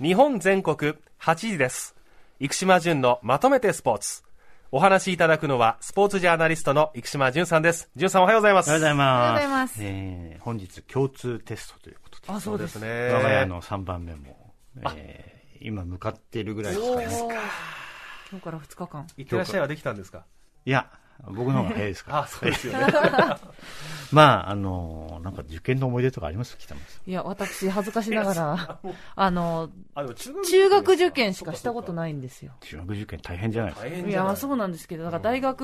日本全国8時です。生島淳のまとめてスポーツ。お話しいただくのは、スポーツジャーナリストの生島淳さんです。淳さんおはようございます。おはようございます。おはようございますえー本日共通テストということで、あ、そうです。ね。我が家の3番目も、えー今向かっているぐらいですかね。今日から2日間。いってらっしゃいはできたんですか？いや、僕の方が早いですから。あ、そうですよね。まあ、あの、なんか受験の思い出とかあります？北村さん。いや、私、恥ずかしながら、あの、あ、中学中学受験しかしたことないんですよ。中学受験大変じゃないですか？大変じゃない？いや、そうなんですけど、だから大学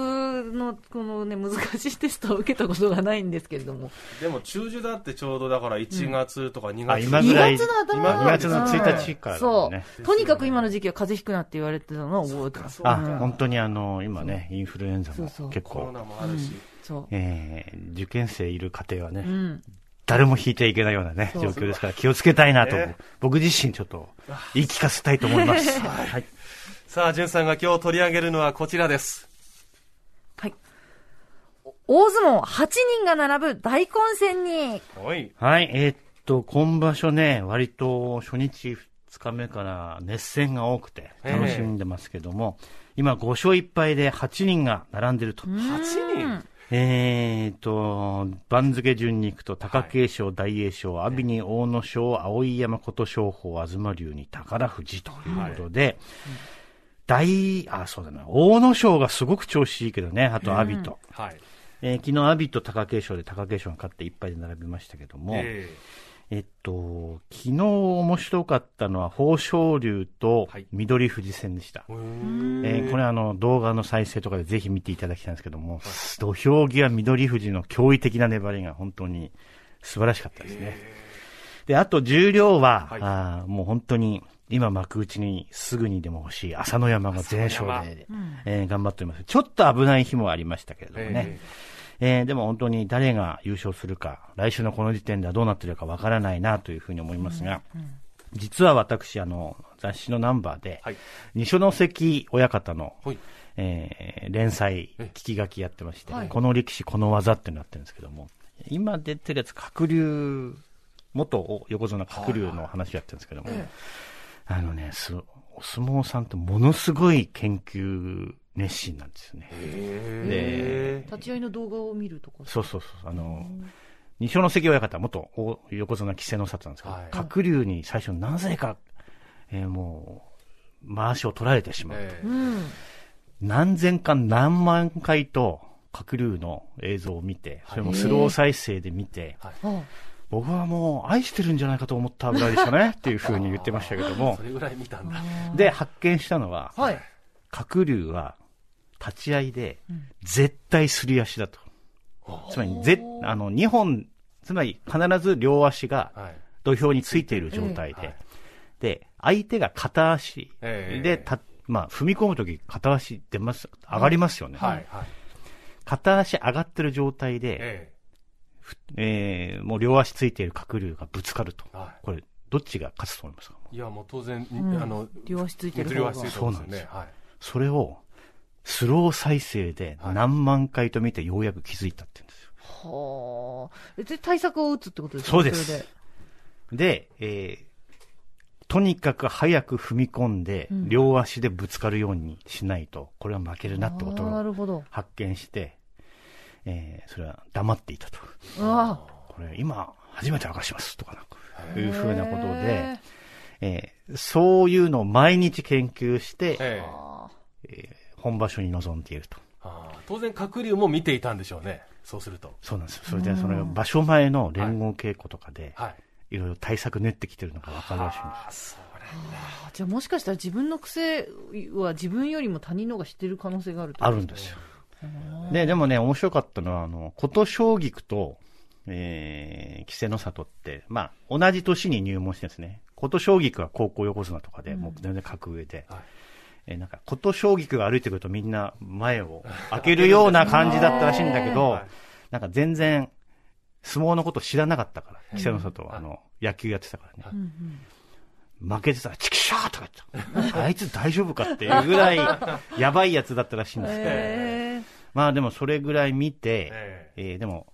の、このね、難しいテストを受けたことがないんですけれども。でも中受だってちょうどだから1月とか2あ、月、今ぐらい、2月の頭今2月の1日からだもそんね。う。とにかく今の時期は風邪ひくなって言われてたのを覚えてます。そうあ、うん本当にあの、今ね、インフルエンザもそうそう結構、コロナもあるし。そう。えー受験生いる家庭はね、うん。誰も引いていけないようなね、状況ですから気をつけたいなとね、僕自身ちょっと言い聞かせたいと思います。はい。さあ、淳さんが今日取り上げるのはこちらです。はい。お大相撲8人が並ぶ大混戦に、はい。はい、えーっと、今場所ね、割と初日2日目から熱戦が多くて楽しんでますけども、今5勝1敗で8人が並んでると。8人？えーっと、番付順に行くと、貴景勝、大栄翔、阿炎に阿武咲、碧山、琴勝峰、東龍に宝富士ということで、大、あ、そうだな、阿武咲がすごく調子いいけどね、あと阿炎と。はい。えー昨日、阿炎と貴景勝で貴景勝が勝っていっぱいで並びましたけども、ええっと、昨日面白かったのは、豊昇龍とはい緑富士戦でした。えうーんえーこれあの、動画の再生とかでぜひ見ていただきたいんですけども、土俵際緑富士の驚異的な粘りが本当に素晴らしかったですね。で、あと重量は、はいあーもう本当に、今幕内にすぐにでも欲しい朝乃山が全勝で、えー頑張っております。ちょっと危ない日もありましたけれどもね。えーでも本当に誰が優勝するか、来週のこの時点ではどうなってるかわからないなというふうに思いますが、実は私、あの、雑誌のナンバーで、はい。二所ノ関親方の、はい。えー連載え、聞き書きやってまして、はい。この力士、この技ってなってるんですけども、今出てるやつ、鶴竜、元横綱鶴竜の話やってるんですけども、あのね、すお相撲さんってものすごい研究熱心なんですよね。へ立ち会いの動画を見るとか。そうそうそう。あの、二所ノ関親方、元大横綱稀勢の里なんですけど、はい鶴竜に最初なぜか、えーもう、回しを取られてしまう。何千回何万回と、鶴竜の映像を見て、それもスロー再生で見て、はいあ僕はもう愛してるんじゃないかと思ったぐらいでしたね、っていうふうに言ってましたけどもそ、れぐらい見たんだ。で、発見したのは、はい。鶴竜は立ち合いで絶対すり足だと。つまり、ぜ、あの、2本、つまり必ず両足がはい。土俵についている状態で、はいで、相手が片足ええで、た、まあ、踏み込むとき片足出ます、上がりますよね。はい。はい。片足上がってる状態で、ええーもう両足ついている鶴竜がぶつかると。えはこれ、どっちが勝つと思いますか？い。いや、もう当然、んあの、両足ついてる方が両足つい。てそうなんですねはい。それを、スロー再生ではい何万回と見てようやく気づいたって言うんですよ。はあ。で、対策を打つってことですかそうですれでで、えーとにかく早く踏み込んで、うん両足でぶつかるようにしないと、これは負けるなってことをるほど。発見して、えーそれは黙っていたと。うわこれ今、初めて明かしますとかなんか、いうふうなことでへ、えーそういうのを毎日研究して、本場所に臨んでいると。ああ当然、鶴竜も見ていたんでしょうね。そうすると。そうなんですよ。それで、その場所前の連合稽古とかで、はい。いろいろ対策練ってきてるのがわかるらしいんですじゃあもしかしたら自分の癖は自分よりも他人の方が知ってる可能性があるあるんですよ。で、でもね、面白かったのは、あの、琴奨菊と、えー、稀勢の里って、まあ、同じ年に入門してですね。琴奨菊は高校横綱とかで、もう全然格上で、はいえーなんか、琴奨菊が歩いてくるとみんな前を開けるような感じだったらしいんだけど、はい。なんか全然、相撲のこと知らなかったから、稀勢の里は、あの、野球やってたからね。負けてたら、チキシャーとか言ってた。あいつ大丈夫かっていうぐらい、やばいやつだったらしいんですけど、へまあでもそれぐらい見て、ええ。ーでも、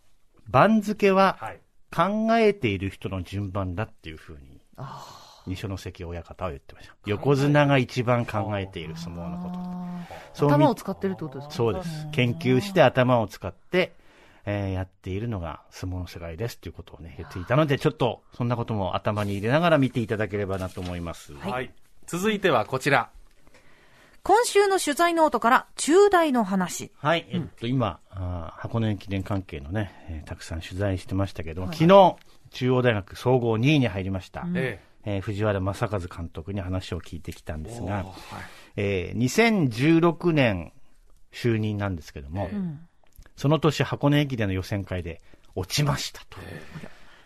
番付ははい。考えている人の順番だっていうふうに二所ノ関親方は言ってました。横綱が一番考えている相撲のこと。そうみ頭を使ってるってことですか？そうです。研究して頭を使って、えーやっているのが相撲の世界ですということをね、言っていたので、ちょっとそんなことも頭に入れながら見ていただければなと思います。はい。続いてはこちら。今週の取材ノートから中大の話。はい、えっと、今、あー箱根駅伝関係のね、えーたくさん取材してましたけども、昨日、中央大学総合2位に入りました。ええー藤原正和監督に話を聞いてきたんでえ。すが、はいえー2016年就任なんですけども、えその年箱根駅伝の予選会で落ちましたと。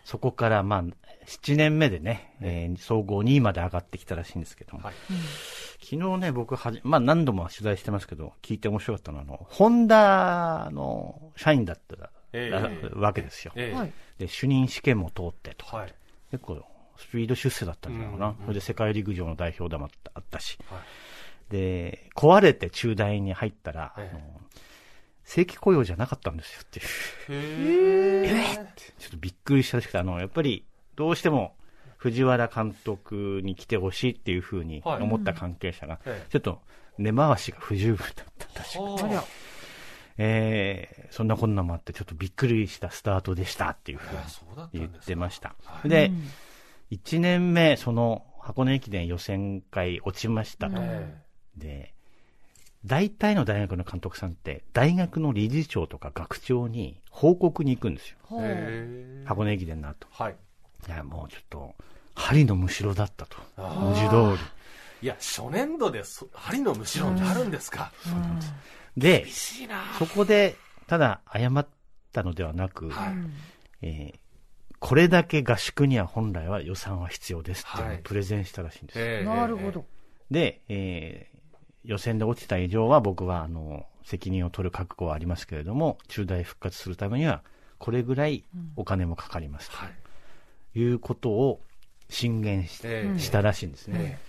そこから、まあ、7年目でね、えー総合2位まで上がってきたらしいんですけども、はい昨日ね、僕はじ、まあ何度も取材してますけど、聞いて面白かったのは、あの、ホンダの社員だったら、ええわけですよ。で、主任試験も通ってと。はい。結構、スピード出世だったんじゃないかな。うんうんそれで世界陸上の代表でもあったあったし。はい。で、壊れて中大に入ったら、ええ。あの正規雇用じゃなかったんですよっていう。へえ。ちょっとびっくりしたらしくて、あの、やっぱり、どうしても、藤原監督に来てほしいっていうふうにはい。思った関係者が、ええ。ちょっと根回しが不十分だったらしくて、はあ。えーそんなこんなもあって、ちょっとびっくりしたスタートでしたっていうふうに言ってました。はい。で、1年目、その箱根駅伝予選会落ちましたと。えで、大体の大学の監督さんって、大学の理事長とか学長に報告に行くんですよ。箱根駅伝の後。はい。いや、もうちょっと、針のむしろだったと。あ文字通り。いや、初年度でそ針のむしろになるんですか？で厳、しいな。そこで、ただ謝ったのではなく、はい。えーこれだけ合宿には本来は予算は必要ですっていうのをはいプレゼンしたらしいんですよ。ええなるほど。。で、えー予選で落ちた以上は僕は、あの、責任を取る覚悟はありますけれども、中大復活するためには、これぐらいお金もかかりますはい。ということを進言し,、ええしたらしいんですね。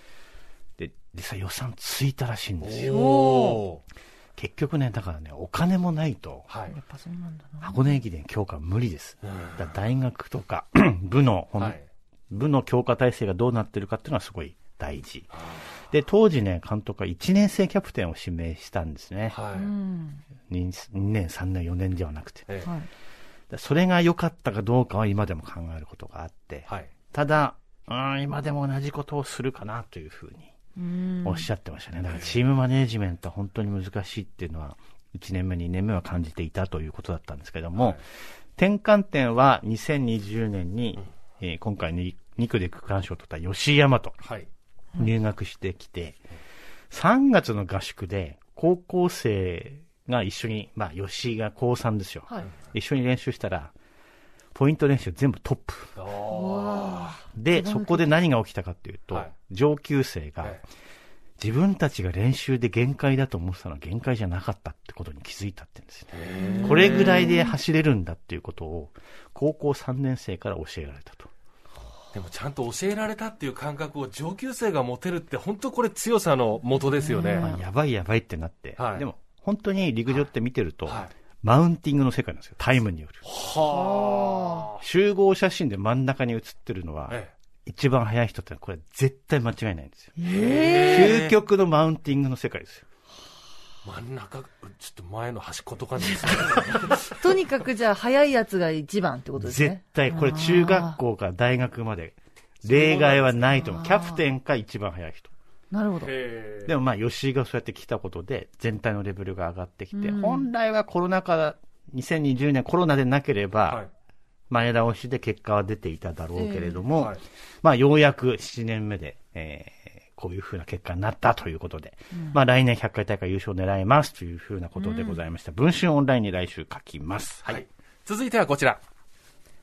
えで、実際予算ついたらしいんですえよ。結局ね、だからね、お金もないと。箱根駅伝強化は無理です。大学とか部の、はい。部の強化体制がどうなってるかっていうのはすごい大事。で、当時ね、監督は1年生キャプテンを指名したんですね。はい。うん。2, 年、3年、4年ではなくて。それが良かったかどうかは今でも考えることがあって、はい。ただ、うん今でも同じことをするかなというふうにうん。おっしゃってましたね。だからチームマネージメントは本当に難しいっていうのは、1年目、2年目は感じていたということだったんですけども、はい転換点は2020年に、えー今回に2区で区間賞を取った吉井大和はい。入学してきて、3月の合宿で高校生が一緒に、まあ吉井が高3ですよ。はい。一緒に練習したら、ポイント練習全部トップ。あで、そこで何が起きたかっていうと、はい上級生が自分たちが練習で限界だと思ってたのは限界じゃなかったってことに気づいたって言うんですよね。えこれぐらいで走れるんだっていうことを、高校3年生から教えられたと。でもちゃんと教えられたっていう感覚を上級生が持てるって本当これ強さの元ですよね。まあ、やばいやばいってなって、はいでも本当に陸上って見てると、はい。マウンティングの世界なんですよ。タイムによる。は集合写真で真ん中に写ってるのは一番速い人ってのはこれ絶対間違いないんですよ。え究極のマウンティングの世界ですよ。真ん中、ちょっと前の端っことかですね。とにかくじゃあ、早いやつが一番ってことです絶ね。対、これ中学校から大学まで例外はないと思う。キャプテンか一番速い人。なるほど。でもまあ、吉井がそうやって来たことで、全体のレベルが上がってきて、うん本来はコロナ禍、2020年コロナでなければ、はい。前倒しで結果は出ていただろうけれども、はいまあ、ようやく7年目で、えーこういうふうな結果になったということで、まあ、来年100回大会優勝を狙いますというふうなことでございました。文春オンラインに来週書きます。はい。続いてはこちら。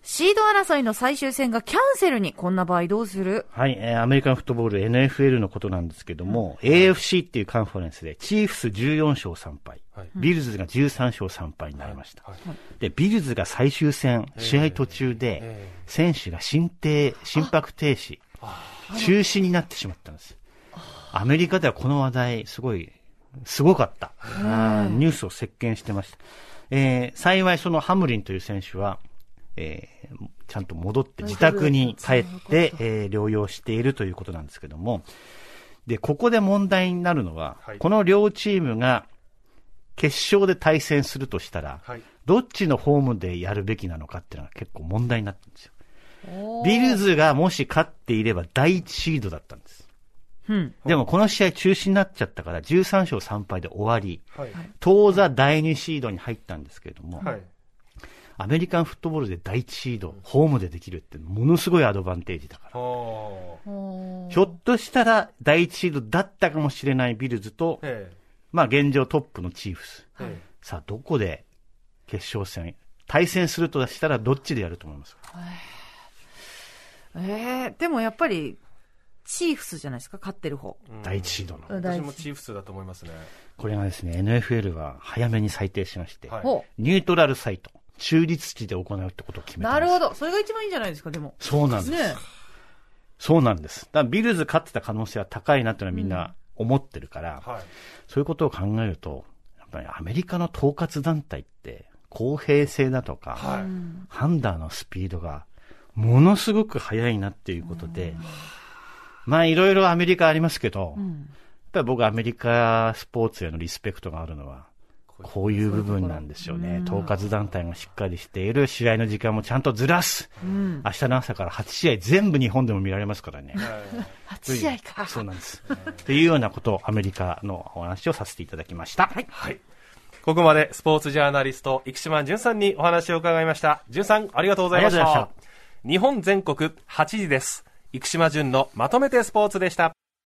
シード争いの最終戦がキャンセルに、こんな場合どうする？はい、えーアメリカンフットボール NFL のことなんですけども、AFC っていうカンファレンスで、チーフス14勝3敗、はい。ビルズが13勝3敗になりました。はい。で、ビルズが最終戦、試合途中で、え選手が心停、心拍停止、中止になってしまったんです。アメリカではこの話題、すごい、すごかった。ニュースを席巻してました。えー幸いそのハムリンという選手は、えーちゃんと戻って自宅に帰って、えー療養しているということなんですけども、で、ここで問題になるのは、はいこの両チームが決勝で対戦するとしたら、はい。どっちのホームでやるべきなのかっていうのが結構問題になってるんですよ。ビルズがもし勝っていれば第一シードだったんです。うん。でもこの試合中止になっちゃったから13勝3敗で終わり、はい。当座第2シードに入ったんですけれども、はい。アメリカンフットボールで第1シード、ホームでできるってものすごいアドバンテージだから。ひょっとしたら第1シードだったかもしれないビルズと、えまあ現状トップのチーフス。え。えさあどこで決勝戦、対戦するとしたらどっちでやると思いますか？えー、でもやっぱり、チーフスじゃないですか、勝ってる方。え。第1シードの。うん私もチーフスだと思いますね。これがですね、NFL が早めに裁定しまして、はいほニュートラルサイト、中立地で行うってことを決う。めた。なるほど。それが一番いいんじゃないですか、でも。そうなんです。ねそうなんです。だからビルズ勝ってた可能性は高いなっていうのはみんな思ってるから、はい。そういうことを考えると、やっぱりアメリカの統括団体って、公平性だとか、はい。判断のスピードがものすごく速いなっていうことで、まあいろいろアメリカありますけど、やっぱり僕はアメリカスポーツへのリスペクトがあるのは、こういう部分なんですよね。統括団体がしっかりしている、試合の時間もちゃんとずらす。うん。明日の朝から8試合全部日本でも見られますからね。8試合か。そうなんです。っていうようなことをアメリカのお話をさせていただきました。はい。はい。ここまでスポーツジャーナリスト、生島淳さんにお話を伺いました。淳さん、ありがとうございました。ありがとうございま日本全国8時です。生島淳のまとめてスポーツでした。